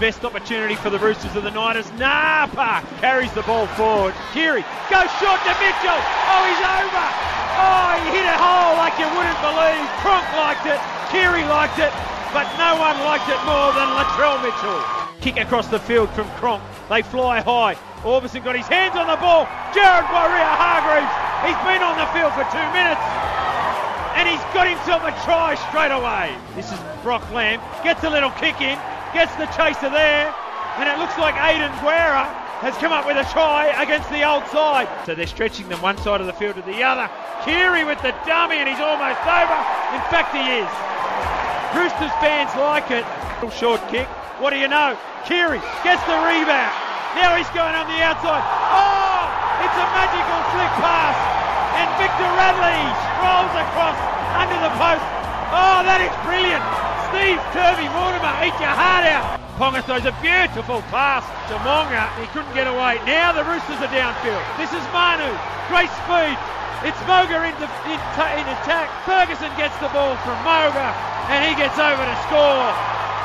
Best opportunity for the Roosters of the Niners. Napa carries the ball forward. Keary goes short to Mitchell. Oh, he's over. Oh, he hit a hole like you wouldn't believe. Cronk liked it. Keary liked it but no one liked it more than Latrell Mitchell. Kick across the field from Cronk. They fly high. Orbison got his hands on the ball. Jared Waerea-Hargreaves. He's been on the field for two minutes. And he's got himself a try straight away. This is Brock Lamb. Gets a little kick in. Gets the chaser there. And it looks like Aidan Guerra has come up with a try against the old side. So they're stretching them one side of the field to the other. Keary with the dummy and he's almost over. In fact, he is. Roosters fans like it. Short kick. What do you know? Keary gets the rebound. Now he's going on the outside. Oh, it's a magical flick pass. And Victor Radley rolls across under the post. Oh, that is brilliant. Steve Turvey Mortimer, eat your heart out. Ponga throws a beautiful pass to Monga. He couldn't get away. Now the Roosters are downfield. This is Manu. Great speed. It's Moga in, in, in, attack. Ferguson gets the ball from Moga and he gets over to score.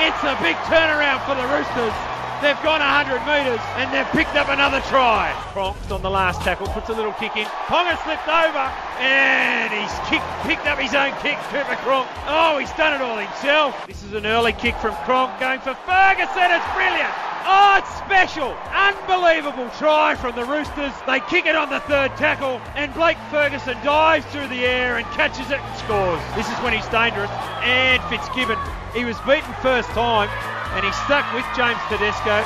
It's a big turnaround for the Roosters. They've gone 100 metres and they've picked up another try. Cronks on the last tackle, puts a little kick in. Ponga slipped over and he's kicked, picked up his own kick, Cooper Cronk. Oh, he's done it all himself. This is an early kick from Cronk going for Ferguson. It's brilliant. Oh, it's special. Unbelievable try from the Roosters. They kick it on the third tackle, and Blake Ferguson dives through the air and catches it and scores. This is when he's dangerous. And Fitzgibbon, he was beaten first time, and he's stuck with James Tedesco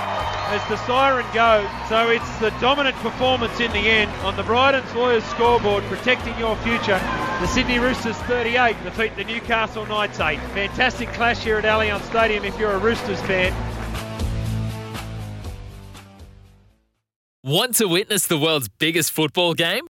as the siren goes. So it's the dominant performance in the end on the Bryden's Lawyers scoreboard, protecting your future. The Sydney Roosters 38 defeat the Newcastle Knights 8. Fantastic clash here at Allianz Stadium if you're a Roosters fan. Want to witness the world's biggest football game?